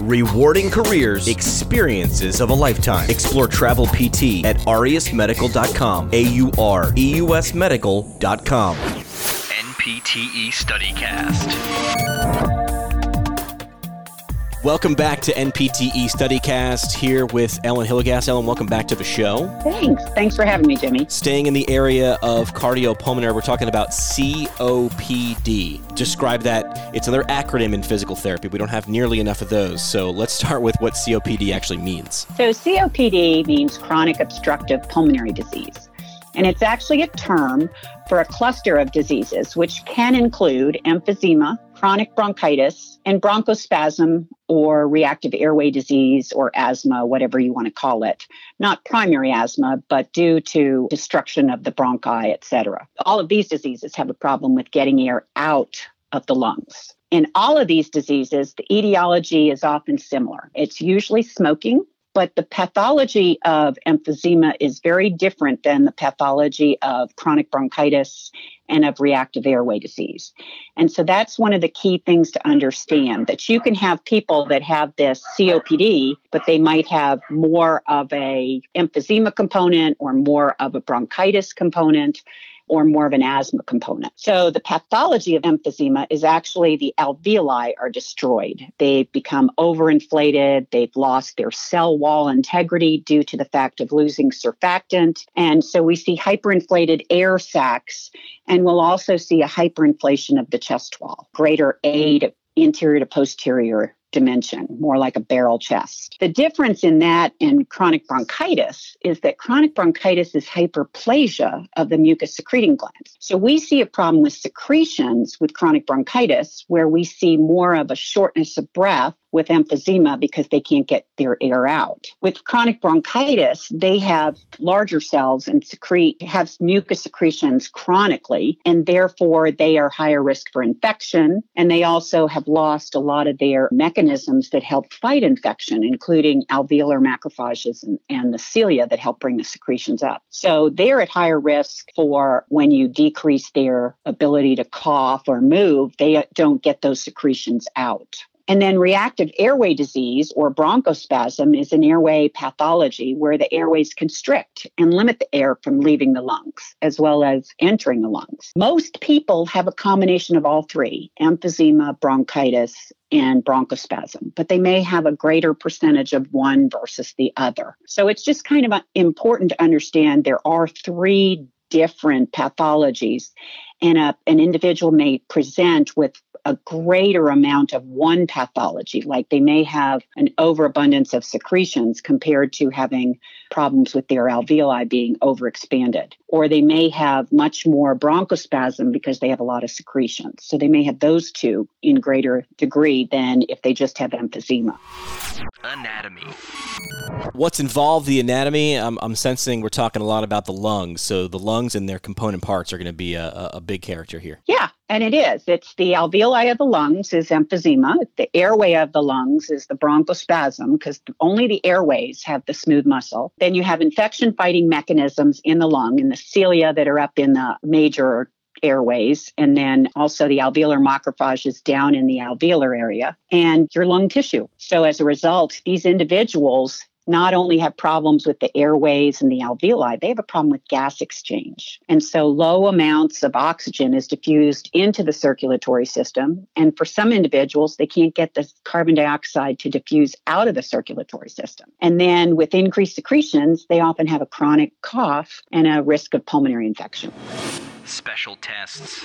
Rewarding careers, experiences of a lifetime. Explore travel PT at aureusmedical.com. A U R E U S medical.com. NPTE StudyCast. Welcome back to NPTE StudyCast here with Ellen Hillegass. Ellen, welcome back to the show. Thanks. Thanks for having me, Jimmy. Staying in the area of cardiopulmonary, we're talking about COPD. Describe that. It's another acronym in physical therapy. We don't have nearly enough of those. So let's start with what COPD actually means. So, COPD means chronic obstructive pulmonary disease. And it's actually a term for a cluster of diseases, which can include emphysema, chronic bronchitis, and bronchospasm or reactive airway disease or asthma, whatever you want to call it. Not primary asthma, but due to destruction of the bronchi, et cetera. All of these diseases have a problem with getting air out of the lungs. In all of these diseases, the etiology is often similar. It's usually smoking, but the pathology of emphysema is very different than the pathology of chronic bronchitis and of reactive airway disease. And so that's one of the key things to understand that you can have people that have this COPD, but they might have more of a emphysema component or more of a bronchitis component or more of an asthma component. So the pathology of emphysema is actually the alveoli are destroyed. They've become overinflated. They've lost their cell wall integrity due to the fact of losing surfactant. And so we see hyperinflated air sacs, and we'll also see a hyperinflation of the chest wall, greater A to anterior to posterior dimension, more like a barrel chest. The difference in that and chronic bronchitis is that chronic bronchitis is hyperplasia of the mucus secreting glands. So we see a problem with secretions with chronic bronchitis where we see more of a shortness of breath with emphysema because they can't get their air out. With chronic bronchitis, they have larger cells and secrete have mucus secretions chronically, and therefore they are higher risk for infection. And they also have lost a lot of their mechanisms that help fight infection, including alveolar macrophages and, and the cilia that help bring the secretions up. So they're at higher risk for when you decrease their ability to cough or move, they don't get those secretions out. And then reactive airway disease or bronchospasm is an airway pathology where the airways constrict and limit the air from leaving the lungs as well as entering the lungs. Most people have a combination of all three emphysema, bronchitis, and bronchospasm, but they may have a greater percentage of one versus the other. So it's just kind of important to understand there are three different pathologies and a, an individual may present with a greater amount of one pathology, like they may have an overabundance of secretions compared to having problems with their alveoli being overexpanded. Or they may have much more bronchospasm because they have a lot of secretions. So they may have those two in greater degree than if they just have emphysema. Anatomy. What's involved the anatomy? I'm, I'm sensing we're talking a lot about the lungs. So the lungs and their component parts are going to be a, a big character here. Yeah, and it is. It's the alveoli of the lungs is emphysema. The airway of the lungs is the bronchospasm because only the airways have the smooth muscle. Then you have infection fighting mechanisms in the lung and the cilia that are up in the major airways, and then also the alveolar macrophages down in the alveolar area and your lung tissue. So as a result, these individuals not only have problems with the airways and the alveoli, they have a problem with gas exchange. And so low amounts of oxygen is diffused into the circulatory system. And for some individuals, they can't get the carbon dioxide to diffuse out of the circulatory system. And then with increased secretions, they often have a chronic cough and a risk of pulmonary infection special tests.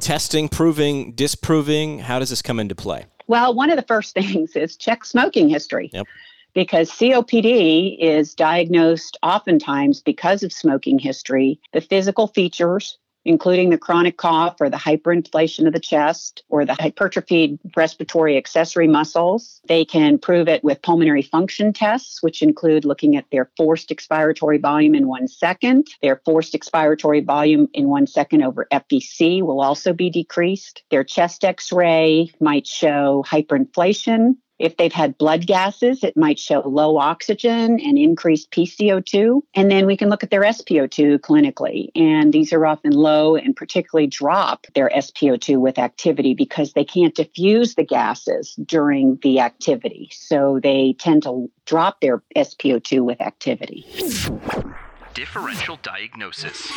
Testing, proving, disproving. How does this come into play? Well, one of the first things is check smoking history. Yep because COPD is diagnosed oftentimes because of smoking history. The physical features, including the chronic cough or the hyperinflation of the chest or the hypertrophied respiratory accessory muscles. They can prove it with pulmonary function tests, which include looking at their forced expiratory volume in one second. Their forced expiratory volume in one second over FVC will also be decreased. Their chest x ray might show hyperinflation If they've had blood gases, it might show low oxygen and increased PCO2. And then we can look at their SPO2 clinically. And these are often low and particularly drop their SPO2 with activity because they can't diffuse the gases during the activity. So they tend to drop their SPO2 with activity differential diagnosis.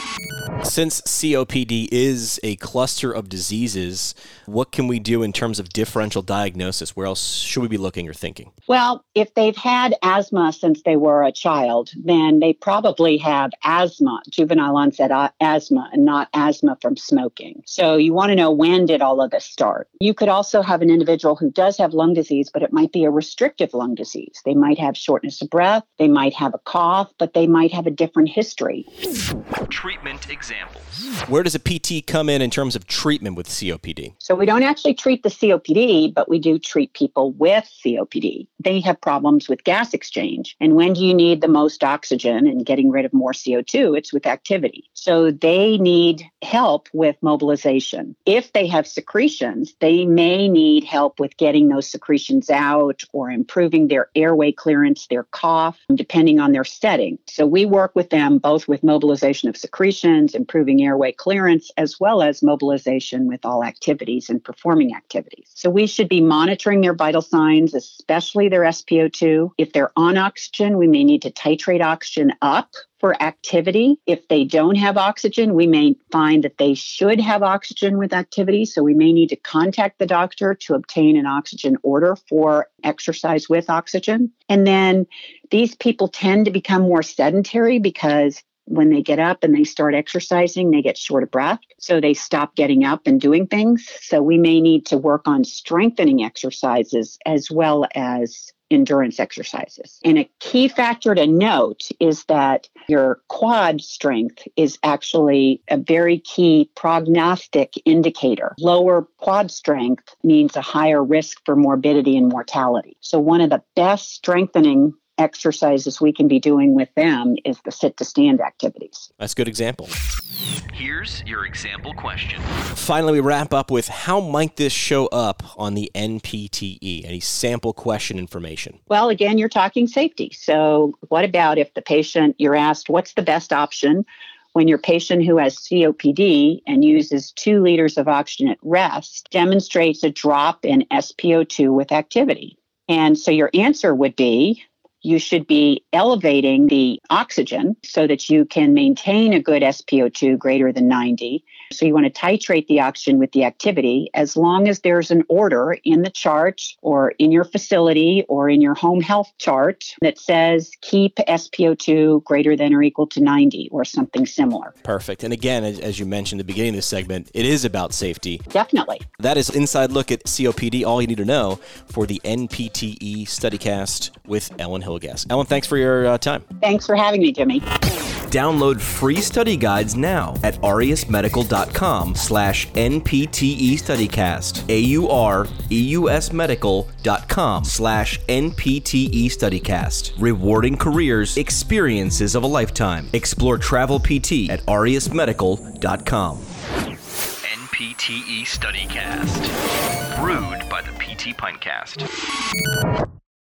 Since COPD is a cluster of diseases, what can we do in terms of differential diagnosis? Where else should we be looking or thinking? Well, if they've had asthma since they were a child, then they probably have asthma, juvenile onset uh, asthma, and not asthma from smoking. So you want to know when did all of this start? You could also have an individual who does have lung disease, but it might be a restrictive lung disease. They might have shortness of breath, they might have a cough, but they might have a different history. Treatment examples. Where does a PT come in in terms of treatment with COPD? So we don't actually treat the COPD, but we do treat people with COPD. They have problems with gas exchange. And when do you need the most oxygen and getting rid of more CO2? It's with activity. So they need help with mobilization. If they have secretions, they may need help with getting those secretions out or improving their airway clearance, their cough, depending on their setting. So we work with them both with mobilization of secretions, improving airway clearance, as well as mobilization with all activities and performing activities. So we should be monitoring their vital signs, especially their SPO2. If they're on oxygen, we may need to titrate oxygen up for activity. If they don't have oxygen, we may find that they should have oxygen with activity. So we may need to contact the doctor to obtain an oxygen order for exercise with oxygen. And then these people tend to become more sedentary because when they get up and they start exercising, they get short of breath. So they stop getting up and doing things. So we may need to work on strengthening exercises as well as endurance exercises. And a key factor to note is that your quad strength is actually a very key prognostic indicator. Lower quad strength means a higher risk for morbidity and mortality. So, one of the best strengthening exercises we can be doing with them is the sit to stand activities. That's a good example. Here's your example question. Finally, we wrap up with how might this show up on the NPTE? Any sample question information? Well, again, you're talking safety. So, what about if the patient, you're asked, what's the best option? when your patient who has COPD and uses two liters of oxygen at rest demonstrates a drop in SPO2 with activity. And so your answer would be you should be elevating the oxygen so that you can maintain a good SPO2 greater than 90 so you want to titrate the oxygen with the activity as long as there's an order in the chart or in your facility or in your home health chart that says keep SPO2 greater than or equal to 90 or something similar. Perfect. And again, as you mentioned at the beginning of this segment, it is about safety. Definitely. That is Inside Look at COPD, all you need to know for the NPTE StudyCast with Ellen Hillegass. Ellen, thanks for your uh, time. Thanks for having me, Jimmy. Download free study guides now at aureusmedical.com slash NPTE StudyCast. A-U-R-E-U-S medical.com slash NPTE StudyCast. Rewarding careers, experiences of a lifetime. Explore travel PT at aureusmedical.com. NPTE StudyCast. Brewed by the PT Pintcast.